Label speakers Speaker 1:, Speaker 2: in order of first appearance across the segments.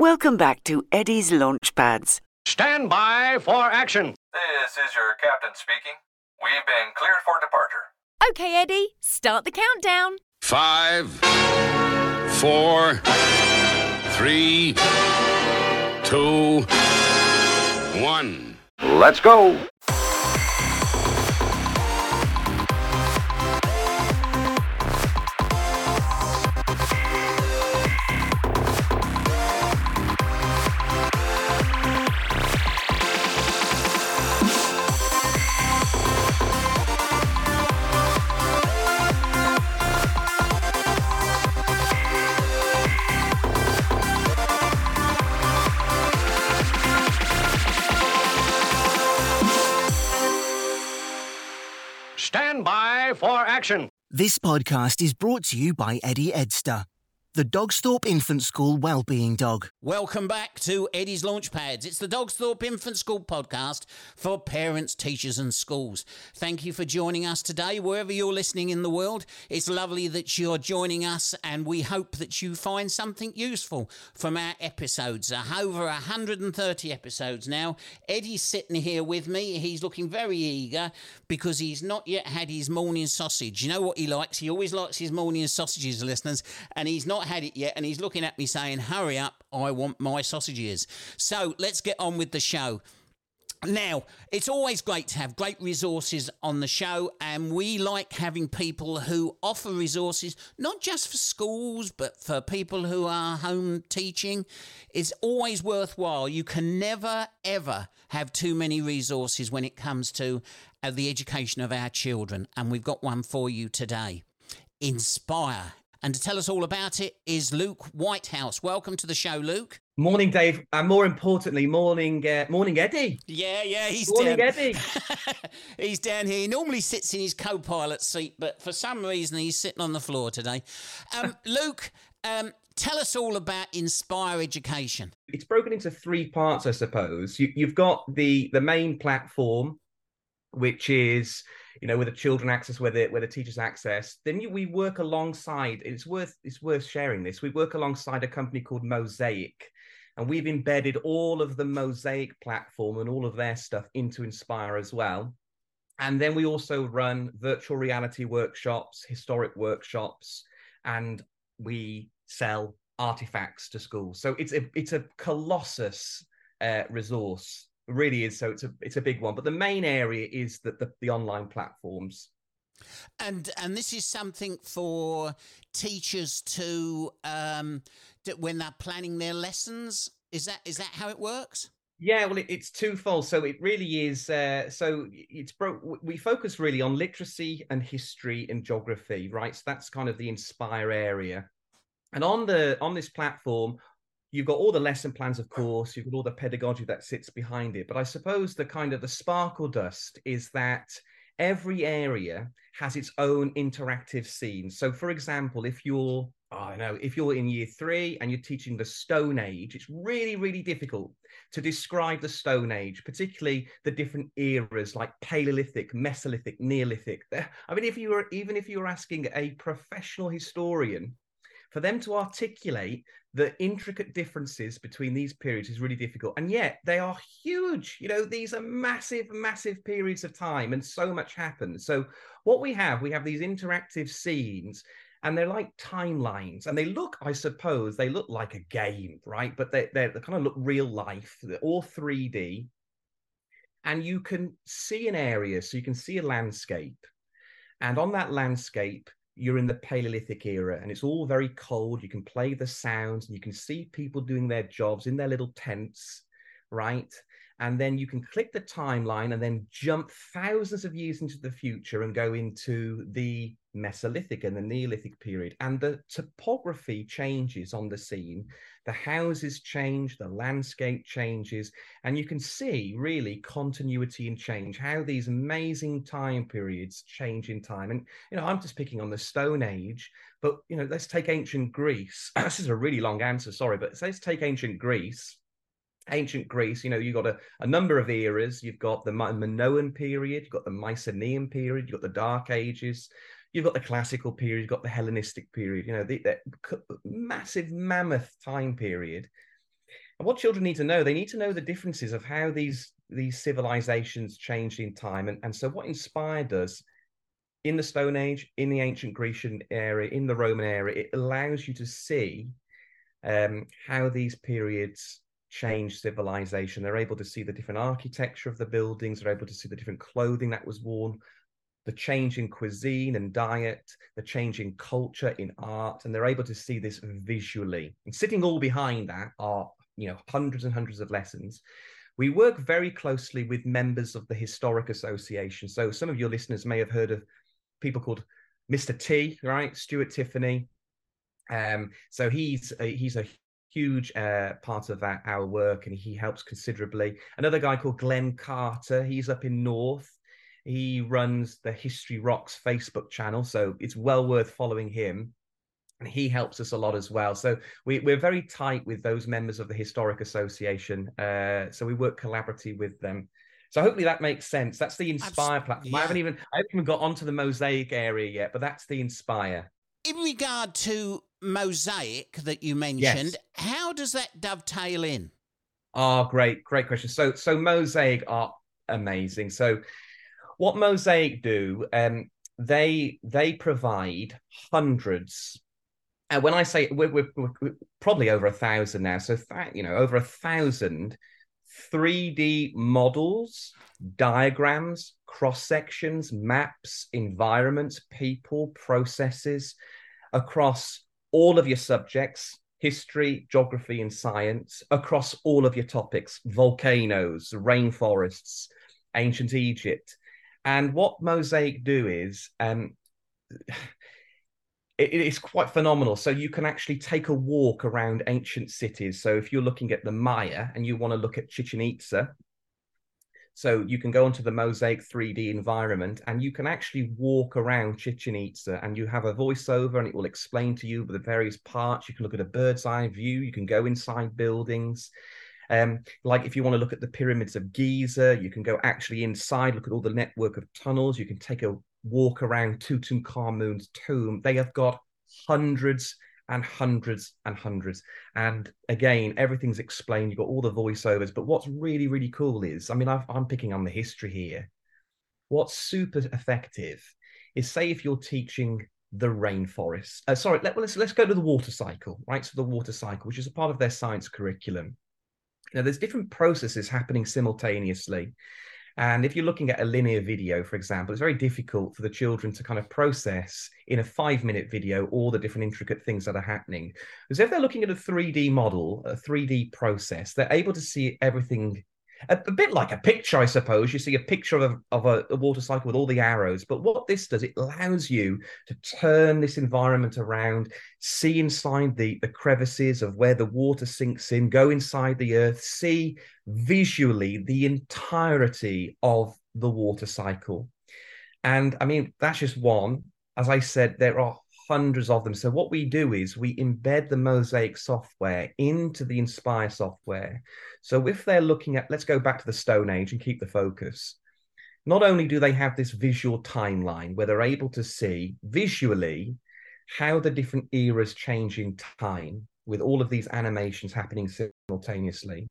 Speaker 1: Welcome back to Eddie's Launchpads.
Speaker 2: Stand by for action.
Speaker 3: This is your captain speaking. We've been cleared for departure.
Speaker 4: Okay, Eddie, start the countdown.
Speaker 5: Five, four, three, two, one.
Speaker 2: Let's go. Action.
Speaker 6: This podcast is brought to you by Eddie Edster, the Dogsthorpe Infant School Wellbeing Dog.
Speaker 7: Welcome back to Eddie's Launchpads. It's the Dogsthorpe Infant School podcast for parents, teachers, and schools. Thank you for joining us today, wherever you're listening in the world. It's lovely that you're joining us, and we hope that you find something useful from our episodes. Over 130 episodes now. Eddie's sitting here with me. He's looking very eager because he's not yet had his morning sausage. You know what he likes? He always likes his morning sausages, listeners, and he's not had it yet. And he's looking at me saying, Hurry up, I want my sausages. So let's get on with the show. Now, it's always great to have great resources on the show, and we like having people who offer resources not just for schools, but for people who are home teaching. It's always worthwhile. You can never, ever have too many resources when it comes to uh, the education of our children, and we've got one for you today. Inspire. And to tell us all about it is Luke Whitehouse. Welcome to the show, Luke.
Speaker 8: Morning, Dave, and more importantly, morning, uh, morning, Eddie.
Speaker 7: Yeah, yeah, he's
Speaker 8: Morning,
Speaker 7: down.
Speaker 8: Eddie.
Speaker 7: he's down here. He normally sits in his co-pilot seat, but for some reason he's sitting on the floor today. Um, Luke, um, tell us all about Inspire Education.
Speaker 8: It's broken into three parts, I suppose. You, you've got the the main platform, which is you know where the children access, where the where the teachers access. Then you, we work alongside. It's worth it's worth sharing this. We work alongside a company called Mozaik. And we've embedded all of the Mozaik platform and all of their stuff into Inspire as well. And then we also run virtual reality workshops, historic workshops, and we sell artifacts to schools. So it's a it's a colossus uh, resource, really is. So it's a it's a big one. But the main area is that the, the online platforms.
Speaker 7: And and this is something for teachers to um, to, when they're planning their lessons. Is that is that how it works?
Speaker 8: Yeah, well, it, it's twofold. So it really is. Uh, so it's bro- we focus really on literacy and history and geography, right? So that's kind of the Inspire area. And on the on this platform, you've got all the lesson plans, of course. You've got all the pedagogy that sits behind it. But I suppose the kind of the sparkle dust is that every area has its own interactive scene. So, for example, if you're oh, I don't know, if you're in year three and you're teaching the Stone Age, it's really, really difficult to describe the Stone Age, particularly the different eras like Paleolithic, Mesolithic, Neolithic. I mean, if you were even if you were asking a professional historian for them to articulate the intricate differences between these periods is really difficult. And yet they are huge. You know, these are massive, massive periods of time and so much happens. So, what we have, we have these interactive scenes and they're like timelines and they look i suppose they look like a game right but they, they kind of look real life they're all 3d and you can see an area so you can see a landscape and on that landscape you're in the paleolithic era and it's all very cold. You can play the sounds and you can see people doing their jobs in their little tents right and then you can click the timeline and then jump thousands of years into the future and go into the Mesolithic and the Neolithic period. And the topography changes on the scene. The houses change, the landscape changes, and you can see really continuity and change, how these amazing time periods change in time. And, you know, I'm just picking on the Stone Age, but, you know, let's take ancient Greece. this is a really long answer, sorry, but let's take ancient Greece ancient Greece, you know, you've got a, a number of eras. You've got the Minoan period, you've got the Mycenaean period, you've got the Dark Ages, you've got the classical period, you've got the Hellenistic period, you know, the, the massive mammoth time period. And what children need to know, they need to know the differences of how these these civilizations changed in time. And, and so what inspired us in the Stone Age, in the ancient Grecian area, in the Roman area, it allows you to see um, how these periods change civilization. They're able to see the different architecture of the buildings, they're able to see the different clothing that was worn, the change in cuisine and diet, the change in culture, in art, and they're able to see this visually. And sitting all behind that are, you know, hundreds and hundreds of lessons. We work very closely with members of the Historic Association. So some of your listeners may have heard of people called Mr. T, right? Stuart Tiffany. Um, so he's a, he's a huge uh, part of our, our work, and he helps considerably. Another guy called Glenn Carter. He's up in North. He runs the History Rocks Facebook channel, so it's well worth following him. And he helps us a lot as well. So we, we're very tight with those members of the Historic Association. Uh, so we work collaboratively with them. So hopefully that makes sense. That's the Inspire platform. Yeah. I haven't even I haven't even got onto the Mozaik area yet, but that's the Inspire.
Speaker 7: In regard to Mozaik that you mentioned, yes. how does that dovetail in?
Speaker 8: Oh, great, great question. So so Mozaik are amazing. So what Mozaik do, um, they they provide hundreds and when I say we're, we're, we're, probably over a thousand now, so that you know over a thousand 3D models, diagrams, cross sections, maps, environments, people, processes across all of your subjects history, geography, and science across all of your topics volcanoes, rainforests, ancient Egypt. And what Mozaik do is, um, it is quite phenomenal. So you can actually take a walk around ancient cities. So if you're looking at the Maya and you want to look at Chichen Itza, so you can go onto the Mozaik 3D environment and you can actually walk around Chichen Itza and you have a voiceover and it will explain to you the various parts. You can look at a bird's eye view. You can go inside buildings. Um, like if you want to look at the pyramids of Giza, you can go actually inside, look at all the network of tunnels. You can take a walk around Tutankhamun's tomb. They have got hundreds and hundreds and hundreds. And again, everything's explained. You've got all the voiceovers. But what's really, really cool is, I mean, i am picking on the history here. What's super effective is, say, if you're teaching the rainforest. Uh, sorry, let, let's let's go to the water cycle, right? So the water cycle, which is a part of their science curriculum. Now, there's different processes happening simultaneously. And if you're looking at a linear video, for example, it's very difficult for the children to kind of process in a five minute video all the different intricate things that are happening. Because if they're looking at a 3D model, a 3D process, they're able to see everything a, a, bit like a picture, I suppose. You see a picture of, a, of a, a, water cycle with all the arrows. But what this does, it allows you to turn this environment around, see inside the, the crevices of where the water sinks in, go inside the earth, see visually the entirety of the water cycle. And I mean, that's just one. As I said, there are hundreds of them. So what we do is we embed the Mozaik software into the Inspire software. So if they're looking at, let's go back to the Stone Age and keep the focus. Not only do they have this visual timeline where they're able to see visually how the different eras change in time with all of these animations happening simultaneously,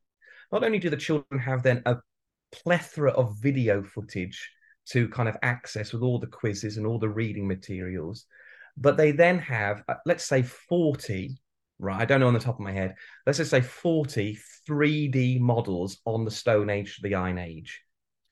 Speaker 8: not only do the children have then a plethora of video footage to kind of access with all the quizzes and all the reading materials, but they then have, uh, let's say, 40, right? I don't know on the top of my head. Let's just say 40 3D models on the Stone Age to the Iron Age.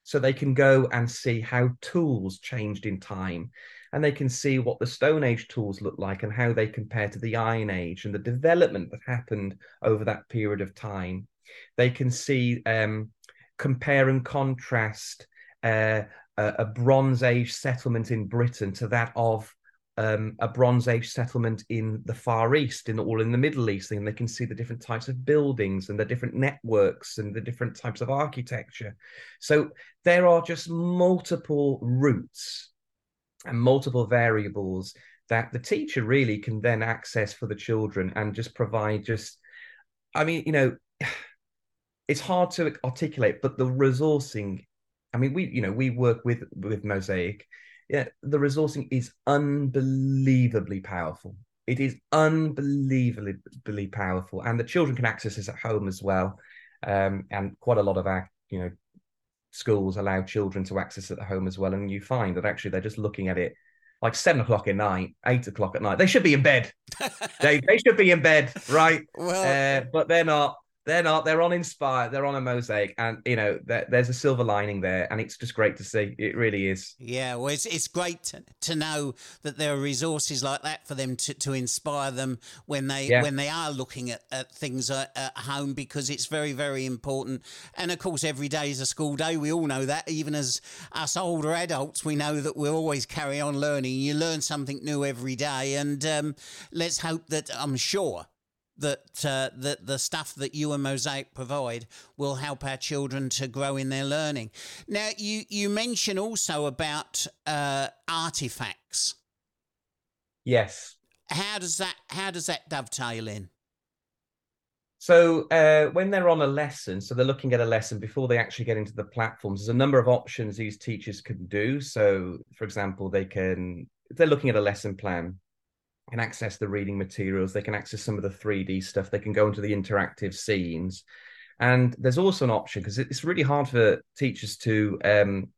Speaker 8: So they can go and see how tools changed in time. And they can see what the Stone Age tools look like and how they compare to the Iron Age and the development that happened over that period of time. They can see, um, compare and contrast uh, a, a Bronze Age settlement in Britain to that of um, a Bronze Age settlement in the Far East, in all in the Middle East, and they can see the different types of buildings and the different networks and the different types of architecture. So there are just multiple routes and multiple variables that the teacher really can then access for the children and just provide just i mean you know it's hard to articulate but the resourcing i mean we you know we work with with Mozaik yeah, the resourcing is unbelievably powerful. It is unbelievably powerful, and the children can access this at home as well. Um, and quite a lot of our, you know, schools allow children to access it at home as well. And you find that actually they're just looking at it like seven o'clock at night, eight o'clock at night. They should be in bed. they they should be in bed, right?
Speaker 7: Well,
Speaker 8: uh, but they're not. They're not. They're on Inspire. They're on a Mozaik, and you know there's a silver lining there, and it's just great to see. It really is.
Speaker 7: Yeah, well, it's, it's great to, to know that there are resources like that for them to, to inspire them when they
Speaker 8: Yeah.
Speaker 7: when they are looking at, at things at, at home because it's very very important. And of course, every day is a school day. We all know that. Even as us older adults, we know that we'll always carry on learning. You learn something new every day, and um, let's hope that I'm sure that uh, that the stuff that you and Mozaik provide will help our children to grow in their learning. Now, you you mention also about uh, artifacts.
Speaker 8: Yes.
Speaker 7: How does that how does that dovetail in?
Speaker 8: So uh, when they're on a lesson, so they're looking at a lesson before they actually get into the platforms. There's a number of options these teachers can do. So, for example, they can if they're looking at a lesson plan, can access the reading materials. They can access some of the 3D stuff. They can go into the interactive scenes, and there's also an option because it's really hard for teachers to um,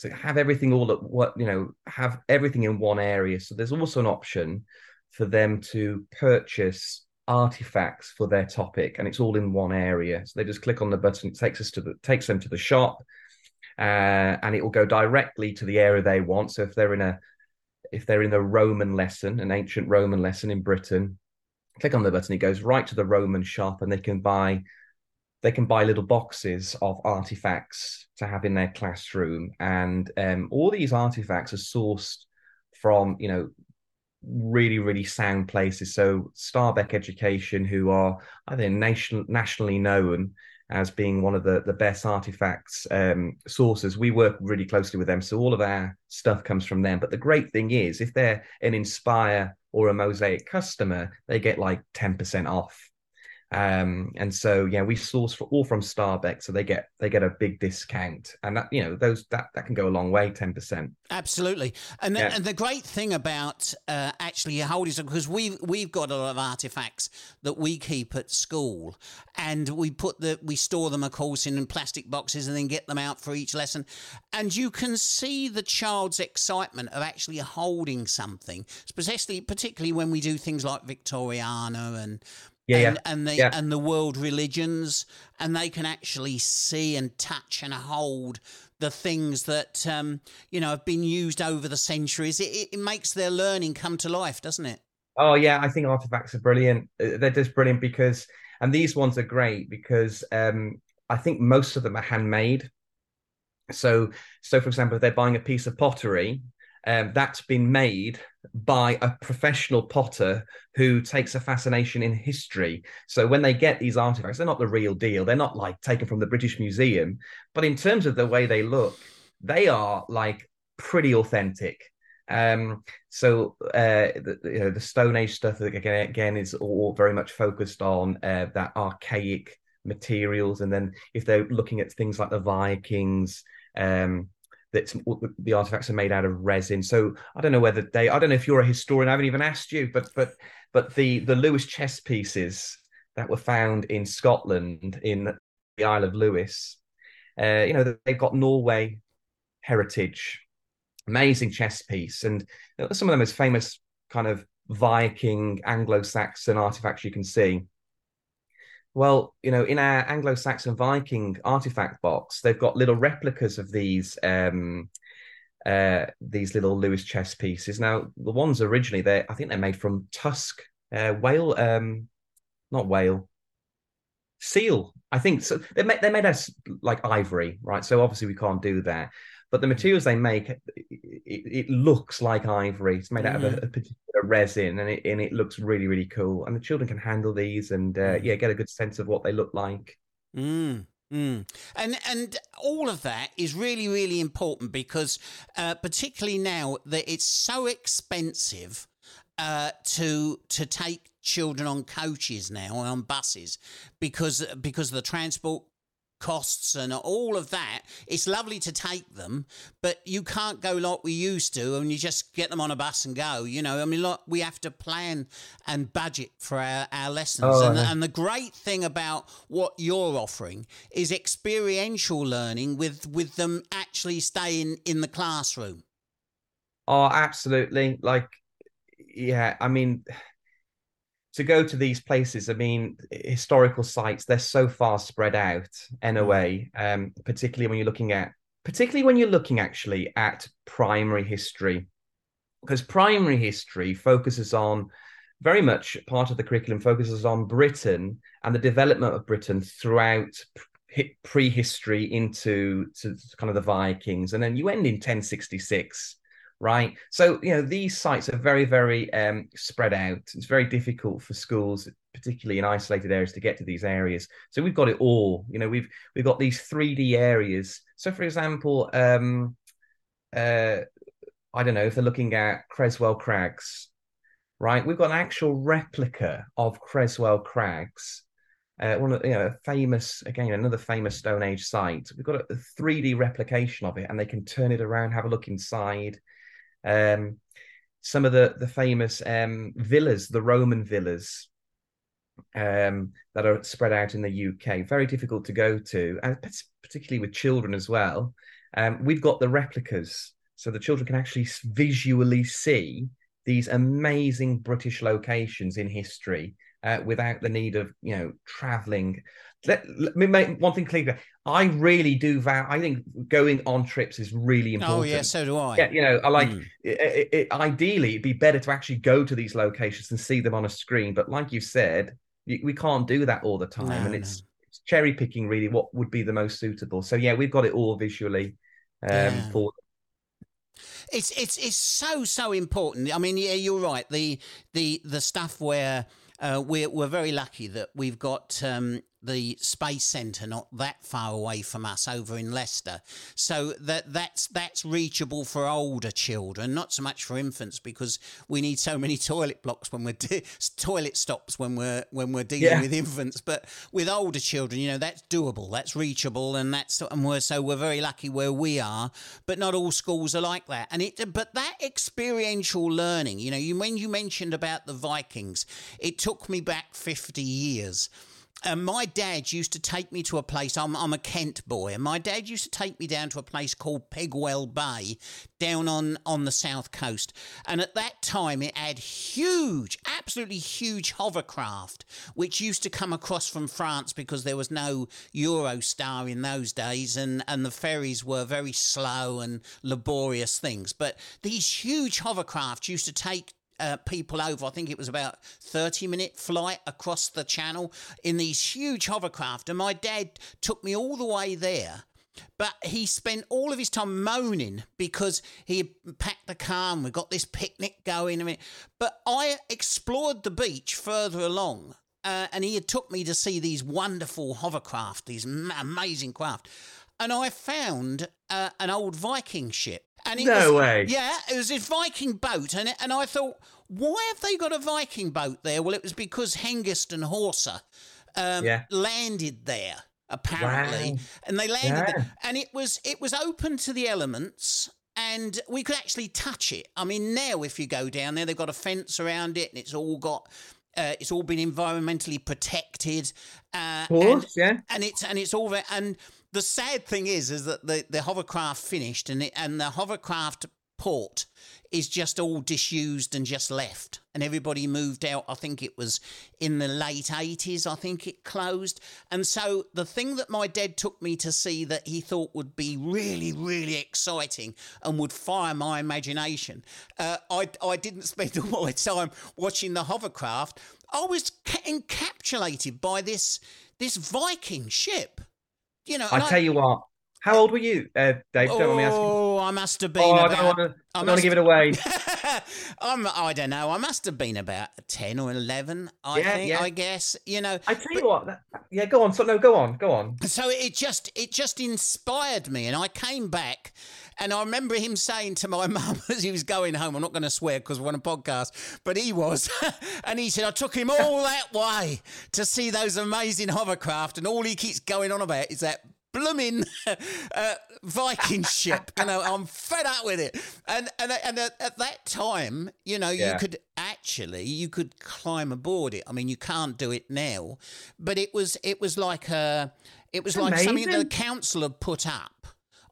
Speaker 8: to have everything all at what you know have everything in one area. So there's also an option for them to purchase artifacts for their topic and it's all in one area so they just click on the button it takes us to the takes them to the shop uh, and it will go directly to the area they want so if they're in a if they're in a roman lesson an ancient roman lesson in britain click on the button it goes right to the roman shop and they can buy they can buy little boxes of artifacts to have in their classroom. And um, all these artifacts are sourced from you know really really sound places. So starbeck education who are i think nation, nationally known as being one of the, the best artifacts um, sources. We work really closely with them so all of our stuff comes from them. But the great thing is if they're an inspire or a Mozaik customer they get like 10% off um and so yeah we source for all from Starbecks, so they get they get a big discount. And that you know those that that can go a long way 10%
Speaker 7: Absolutely, and the,
Speaker 8: Yeah.
Speaker 7: and the great thing about uh, actually holding because we've we've got a lot of artifacts that we keep at school, and we put the we store them of course in plastic boxes and then get them out for each lesson, and you can see the child's excitement of actually holding something, especially particularly when we do things like Victoriana and
Speaker 8: Yeah,
Speaker 7: and,
Speaker 8: yeah,
Speaker 7: and the
Speaker 8: yeah.
Speaker 7: and the world religions, and they can actually see and touch and hold the things that um, you know have been used over the centuries. It, it, makes their learning come to life, doesn't it?
Speaker 8: Oh yeah, I think artifacts are brilliant. Uh, They're just brilliant because, and these ones are great because um, I think most of them are handmade. So, so for example, if they're buying a piece of pottery, um, that's been made by a professional potter who takes a fascination in history. So when they get these artifacts, they're not the real deal. They're not like taken from the British Museum, but in terms of the way they look, they are like pretty authentic. Um, so uh, the, you know, the Stone Age stuff again, again is all very much focused on uh, that archaic materials, and then if they're looking at things like the Vikings, um, that the artifacts are made out of resin. So I don't know whether they, I don't know if you're a historian. I haven't even asked you, but but but the the Lewis chess pieces that were found in Scotland in the Isle of Lewis, uh, you know, they've got Norway heritage amazing chess piece and some of the most famous kind of Viking Anglo-Saxon artifacts you can see. Well, you know, in our Anglo-Saxon Viking artifact box, they've got little replicas of these um, uh, these little Lewis chess pieces. Now, the ones originally, they I think they're made from tusk uh, whale, um, not whale, seal. I think so. They're made, they're made as like ivory, right? So obviously we can't do that but the materials they make it, it looks like ivory it's made out of a, a particular resin and it, and it looks really really cool and the children can handle these and uh, yeah get a good sense of what they look like
Speaker 7: Mm. Mm. And and all of that is really really important because uh, particularly now that it's so expensive uh, to to take children on coaches now and on buses because because of the transport costs and all of that. It's lovely to take them, but you can't go like we used to and you just get them on a bus and go. You know, I mean, like we have to plan and budget for our, our lessons.
Speaker 8: Oh,
Speaker 7: and, and the great thing about what you're offering is experiential learning with, with them actually staying in the classroom.
Speaker 8: Oh, absolutely. Like, yeah, I mean, to go to these places, I mean, historical sites, they're so far spread out in a
Speaker 7: Mm.
Speaker 8: way, um, particularly when you're looking at, particularly when you're looking actually at primary history, because primary history focuses on very much part of the curriculum focuses on Britain and the development of Britain throughout prehistory into to kind of the Vikings, and then you end in 1066 right? So you know these sites are very, very um, spread out. It's very difficult for schools, particularly in isolated areas, to get to these areas. So we've got it all. You know, we've we've got these three D areas. So, for example, um, uh, I don't know if they're looking at Creswell Crags, right? We've got an actual replica of Creswell Crags. Uh, one of you know, a famous again, another famous Stone Age site. We've got a 3D replication of it, and they can turn it around, have a look inside. Um, some of the the famous um, villas, the Roman villas, um, that are spread out in the UK, very difficult to go to, and particularly with children as well. Um, we've got the replicas, so the children can actually visually see these amazing British locations in history uh, without the need of you know traveling. Let, let me make one thing clear. I really do vow. I think going on trips is really important.
Speaker 7: Oh, yeah, so do I.
Speaker 8: Yeah, you know, I like
Speaker 7: Mm.
Speaker 8: it, it, ideally it'd be better to actually go to these locations and see them on a screen. But like you said, we can't do that all the time,
Speaker 7: No,
Speaker 8: and
Speaker 7: no.
Speaker 8: it's, it's cherry picking really what would be the most suitable. So yeah, we've got it all visually um,
Speaker 7: Yeah.
Speaker 8: for
Speaker 7: It's it's it's so so important. I mean, yeah, you're right. The the the stuff where uh, we're we're very lucky that we've got um, the space centre not that far away from us over in Leicester, so that that's that's reachable for older children, not so much for infants because we need so many toilet blocks when we're de- toilet stops when we're when we're dealing
Speaker 8: Yeah.
Speaker 7: with infants. But with older children, you know, that's doable, that's reachable, and that's and we're so we're very lucky where we are. But not all schools are like that, and it. But that experiential learning, you know, you when you mentioned about the Vikings, it took me back fifty years. And my dad used to take me to a place. I'm, I'm a Kent boy, and my dad used to take me down to a place called Pegwell Bay, down on on the south coast. And at that time, it had huge, absolutely huge hovercraft, which used to come across from France because there was no Eurostar in those days, and and the ferries were very slow and laborious things. But these huge hovercraft used to take uh, people over. I think it was about 30 minute flight across the channel in these huge hovercraft. And my dad took me all the way there. But he spent all of his time moaning because he packed the car and we got this picnic going. I mean, but I explored the beach further along, uh, and he had took me to see these wonderful hovercraft, these amazing craft, and I found uh, an old Viking ship. And it
Speaker 8: No
Speaker 7: was,
Speaker 8: way.
Speaker 7: Yeah, it was this Viking boat, and and I thought, why have they got a Viking boat there? Well, it was because Hengist and Horsa um,
Speaker 8: Yeah.
Speaker 7: landed there apparently,
Speaker 8: Wow.
Speaker 7: and they landed,
Speaker 8: Yeah.
Speaker 7: there, and it was it was open to the elements. And we could actually touch it. I mean, now if you go down there, they've got a fence around it, and it's all got, uh, it's all been environmentally protected. Uh,
Speaker 8: Of course,
Speaker 7: and,
Speaker 8: yeah.
Speaker 7: and it's and it's all ve- and the sad thing is is that the the hovercraft finished and it, and the hovercraft port is just all disused and just left. And everybody moved out. I think it was in the late 80s i think it closed. And so the thing that my dad took me to see that he thought would be really really exciting and would fire my imagination uh, I, I didn't spend all my time watching the hovercraft. I was ca- encapsulated by this this viking ship you know
Speaker 8: I tell you what. How old were you, uh, Dave? Don't mind me asking.
Speaker 7: Oh, I must have oh, been.
Speaker 8: Oh, I
Speaker 7: about,
Speaker 8: don't want to.
Speaker 7: I
Speaker 8: I want to give it away.
Speaker 7: I'm, I don't know. I must have been about ten or eleven. I
Speaker 8: Yeah,
Speaker 7: think.
Speaker 8: yeah.
Speaker 7: I guess. You know.
Speaker 8: I tell you what. That, yeah, go on. So no, go on. Go on.
Speaker 7: So it just it just inspired me, and I came back, and I remember him saying to my mum as he was going home. I'm not going to swear because we're on a podcast, but he was, and he said I took him all that way to see those amazing hovercraft, and all he keeps going on about is that blooming uh, Viking ship. You know, I'm fed up with it. And and and at, at that time, you know,
Speaker 8: Yeah.
Speaker 7: you could actually you could climb aboard it. I mean, you can't do it now, but it was it was like a it was
Speaker 8: It's
Speaker 7: like something that the council had put up.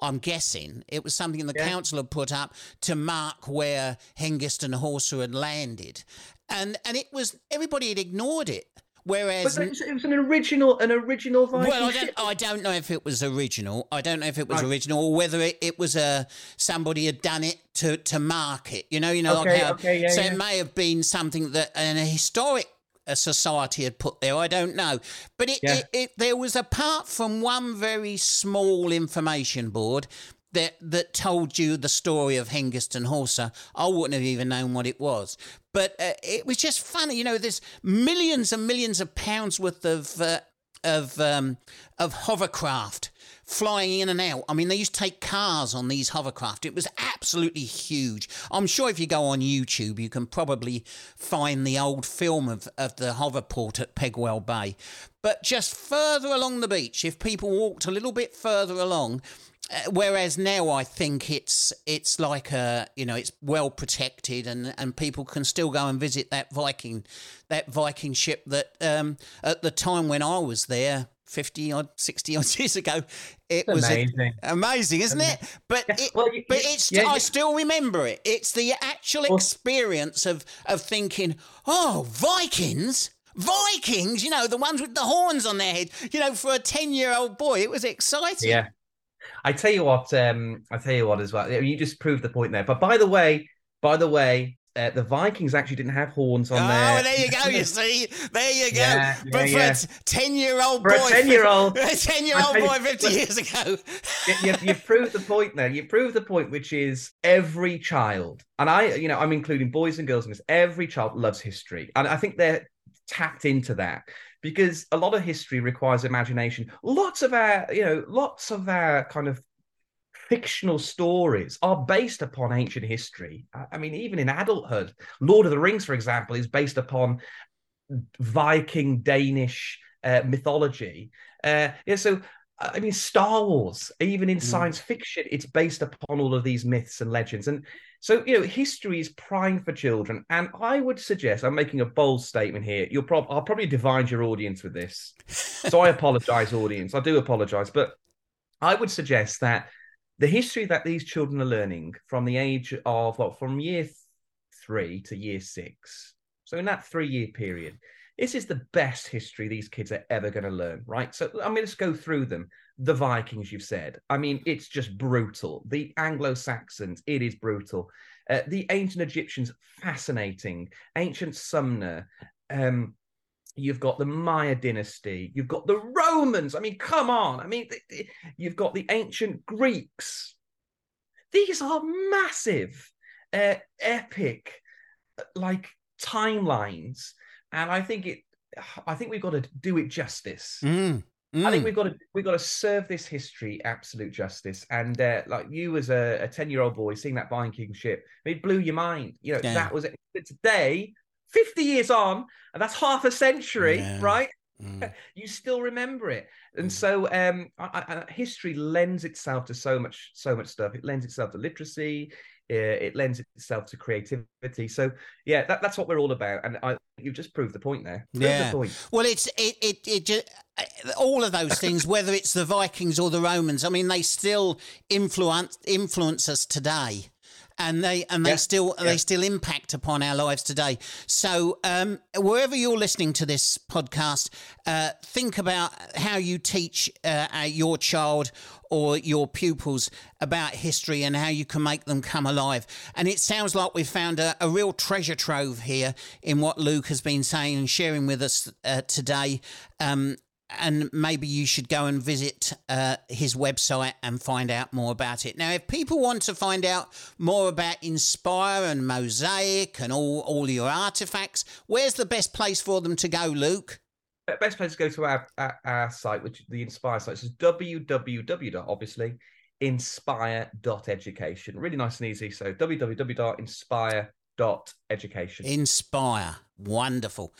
Speaker 7: I'm guessing it was something the
Speaker 8: Yeah.
Speaker 7: council had put up to mark where Hengist and Horsa had landed, and and it was everybody had ignored it. Whereas
Speaker 8: But it was, an original, an original Viking
Speaker 7: well, I don't,
Speaker 8: ship.
Speaker 7: I don't know if it was original. I don't know if it was
Speaker 8: Right.
Speaker 7: original or whether it, it was a somebody had done it to to mark it. You know, you know, like
Speaker 8: Okay,
Speaker 7: how.
Speaker 8: okay, yeah,
Speaker 7: so
Speaker 8: yeah.
Speaker 7: it may have been something that an, a historic uh society had put there. I don't know, but it,
Speaker 8: Yeah.
Speaker 7: it, it there was apart from one very small information board. That, that told you the story of Hengist and Horsa, I wouldn't have even known what it was. But uh, it was just funny, you know. There's millions and millions of pounds worth of uh, of um, of hovercraft flying in and out. I mean, they used to take cars on these hovercraft. It was absolutely huge. I'm sure if you go on YouTube, you can probably find the old film of, of the hoverport at Pegwell Bay. But just further along the beach, if people walked a little bit further along, whereas now I think it's it's like a you know it's well protected and and people can still go and visit that Viking that Viking ship that um, at the time when I was there. 50 odd 60 odd years ago it was a-
Speaker 8: amazing.
Speaker 7: amazing isn't it but
Speaker 8: Yeah,
Speaker 7: it,
Speaker 8: well, you-
Speaker 7: but it's
Speaker 8: yeah,
Speaker 7: i still remember it it's the actual
Speaker 8: Well-
Speaker 7: experience of of thinking oh vikings vikings you know the ones with the horns on their head you know for a 10 year old boy it was exciting
Speaker 8: Yeah. I tell you what, um, I tell you what as well. You just proved the point there. But by the way, by the way, uh, the Vikings actually didn't have horns on
Speaker 7: Oh,
Speaker 8: there.
Speaker 7: Oh, there you go. You see, there you go.
Speaker 8: Yeah,
Speaker 7: but
Speaker 8: yeah,
Speaker 7: for a ten-year-old
Speaker 8: For a
Speaker 7: boy,
Speaker 8: 10-year-old.
Speaker 7: a ten-year-old boy, fifty years ago.
Speaker 8: you, you proved the point there. You proved the point, which is every child, and I, you know, I'm including boys and girls in this. Every child loves history, and I think they're tapped into that because a lot of history requires imagination. Lots of our, you know, lots of our kind of fictional stories are based upon ancient history. I- mean, even in adulthood, Lord of the Rings, for example, is based upon Viking Danish uh, mythology. Uh, yeah, so I mean, Star Wars, even in science fiction, it's based upon all of these myths and legends. And so, you know, history is prime for children. And I would suggest, I'm making a bold statement here. You'll prob- I'll probably divide your audience with this. So I apologize, audience. I do apologize. But I would suggest that the history that these children are learning from the age of well, from year th- three to year six. So in that three year period, this is the best history these kids are ever going to learn, right? So I mean, let's go through them. The Vikings, you've said. I mean, it's just brutal. The Anglo Saxons, it is brutal. Uh, the ancient Egyptians, fascinating. Ancient Sumer. Um, you've got the Maya dynasty. You've got the Romans. I mean, come on. I mean, th- th- you've got the ancient Greeks. These are massive, uh, epic, uh, like timelines and I think it. I think we've got to do it justice.
Speaker 7: Mm,
Speaker 8: I think
Speaker 7: mm.
Speaker 8: we've got to we've got to serve this history absolute justice. And uh, like you, as a ten year old boy, seeing that Viking ship, it blew your mind. You know
Speaker 7: Yeah.
Speaker 8: that was today, fifty years on, and that's half a century,
Speaker 7: Yeah.
Speaker 8: right?
Speaker 7: Mm.
Speaker 8: You still remember it, and
Speaker 7: Mm.
Speaker 8: so um, I, I- history lends itself to so much, so much stuff. It lends itself to literacy. Uh, it lends itself to creativity. So yeah, that, that's what we're all about. And I, you've just proved the point there.
Speaker 7: Yeah.
Speaker 8: the point.
Speaker 7: Well, it's it it it just all of those things, whether it's the Vikings or the Romans. I mean, they still influence influence us today, and they and they
Speaker 8: Yeah,
Speaker 7: still
Speaker 8: yeah.
Speaker 7: they still impact upon our lives today. So um, wherever you're listening to this podcast, uh, think about how you teach uh, your child or your pupils about history and how you can make them come alive. And it sounds like we've found a, a real treasure trove here in what Luke has been saying and sharing with us uh, today. Um, and maybe you should go and visit uh, his website and find out more about it. Now, if people want to find out more about Inspire and Mozaik and all, all your artifacts, where's the best place for them to go, Luke?
Speaker 8: Best place to go to our, our, our site, which the Inspire site, is www. obviously inspire.education. Really nice and easy. So www.inspire.education.
Speaker 7: Inspire. Wonderful.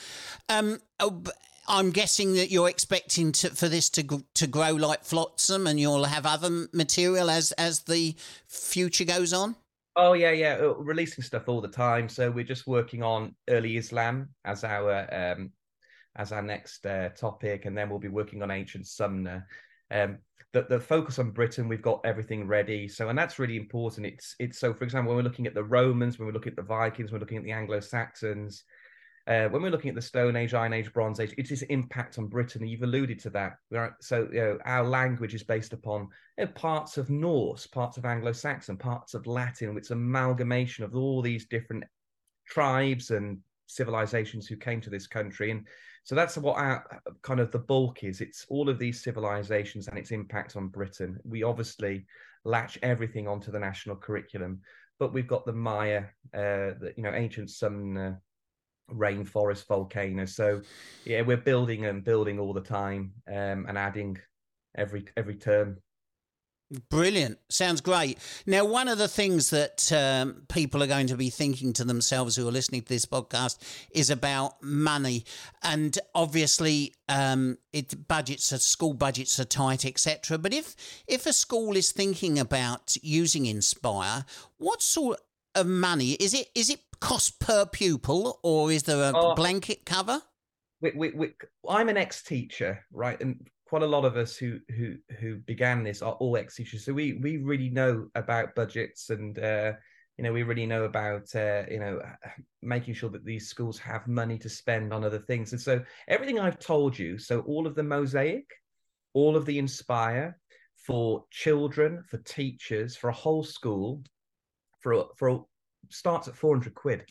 Speaker 7: Um, oh, I'm guessing that you're expecting to, for this to to grow like flotsam, and you'll have other material as as the future goes on.
Speaker 8: Oh yeah, yeah, uh, releasing stuff all the time. So we're just working on early Islam as our um, as our next uh, topic, and then we'll be working on ancient Sumer. Um, the, the focus on Britain, we've got everything ready. So, and that's really important. It's it's so, for example, when we're looking at the Romans, when we're looking at the Vikings, when we're looking at the Anglo Saxons. Uh, when we're looking at the Stone Age, Iron Age, Bronze Age, it's its impact on Britain. You've alluded to that. Right? So, you know, our language is based upon you know, parts of Norse, parts of Anglo-Saxon, parts of Latin. It's amalgamation of all these different tribes and civilizations who came to this country, and so that's what our kind of the bulk is. It's all of these civilizations and its impact on Britain. We obviously latch everything onto the national curriculum, but we've got the Maya, uh, the you know ancient Sumer rainforest volcanoes. So yeah, we're building and building all the time um, and adding every every term.
Speaker 7: Brilliant. Sounds great. Now, one of the things that um, people are going to be thinking to themselves who are listening to this podcast is about money. And obviously, um, it budgets are, school budgets are tight, etc. But if if a school is thinking about using Inspire, what sort of money is it? Is it cost per pupil, or is there a
Speaker 8: Oh.
Speaker 7: blanket cover?
Speaker 8: we, we, we, I'm an ex-teacher, right? And quite a lot of us who who who began this are all ex-teachers, so we we really know about budgets, and uh, you know we really know about uh, you know making sure that these schools have money to spend on other things. And so everything I've told you, so all of the Mozaik, all of the inspire for children, for teachers, for a whole school, for for starts at 400 quid.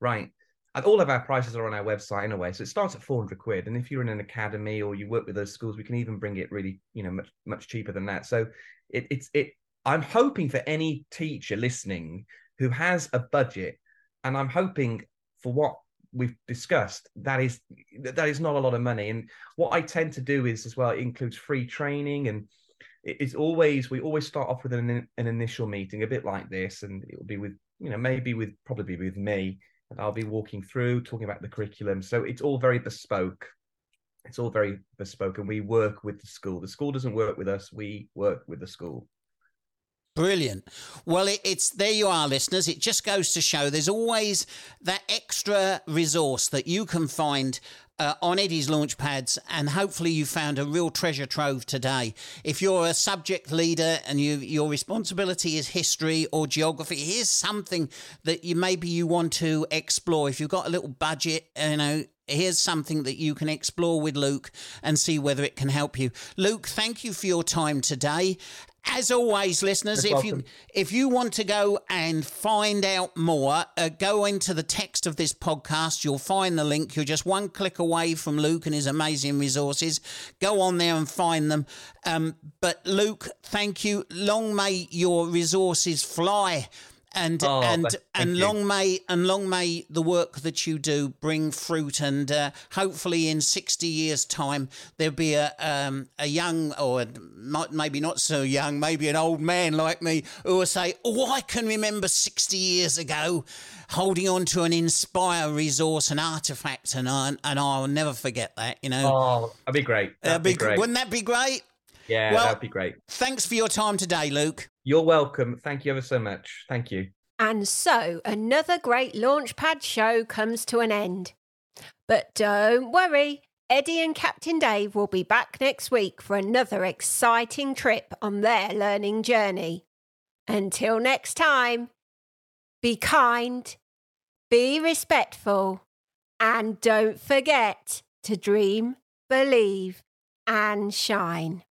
Speaker 8: Right. And all of our prices are on our website anyway so it starts at 400 quid. And if you're in an academy or you work with those schools we can even bring it really you know much much cheaper than that. So it, it's it i'm hoping for any teacher listening who has a budget and i'm hoping for what we've discussed that is that is not a lot of money. And what i tend to do is as well it includes free training and it's always we always start off with an, an initial meeting a bit like this and it will be with you know maybe with probably with me and I'll be walking through talking about the curriculum. So it's all very bespoke. It's all very bespoke, and we work with the school. The school doesn't work with us; we work with the school.
Speaker 7: Brilliant. Well, it, it's there you are, listeners. It just goes to show there's always that extra resource that you can find uh, on Eddie's Launchpads, and hopefully you found a real treasure trove today. If you're a subject leader and you, your responsibility is history or geography, here's something that you maybe you want to explore. If you've got a little budget, you know, here's something that you can explore with Luke and see whether it can help you. Luke, thank you for your time today. As always, listeners,
Speaker 8: You're
Speaker 7: if you if you want to go and find out more, uh, go into the text of this podcast. You'll find the link. You're just one click away from Luke and his amazing resources. Go on there and find them. Um, but Luke, thank you. Long may your resources fly. And
Speaker 8: Oh,
Speaker 7: and and
Speaker 8: you.
Speaker 7: long may and long may the work that you do bring fruit. And uh, hopefully, in sixty years' time, there'll be a um, a young or not, maybe not so young, maybe an old man like me who will say, "Oh, I can remember sixty years ago, holding on to an Inspire resource, an artifact, and I and I'll never forget that." You know,
Speaker 8: Oh, that'd be great.
Speaker 7: That'd
Speaker 8: That'd, be,
Speaker 7: gr-
Speaker 8: great.
Speaker 7: Wouldn't that be great?
Speaker 8: Yeah,
Speaker 7: Well-
Speaker 8: that'd be great.
Speaker 7: Thanks for your time today, Luke.
Speaker 8: You're welcome. Thank you ever so much. Thank you.
Speaker 9: And so another great Launchpad show comes to an end. But don't worry, Eddie and Captain Dave will be back next week for another exciting trip on their learning journey. Until next time, be kind, be respectful, and don't forget to dream, believe, and shine.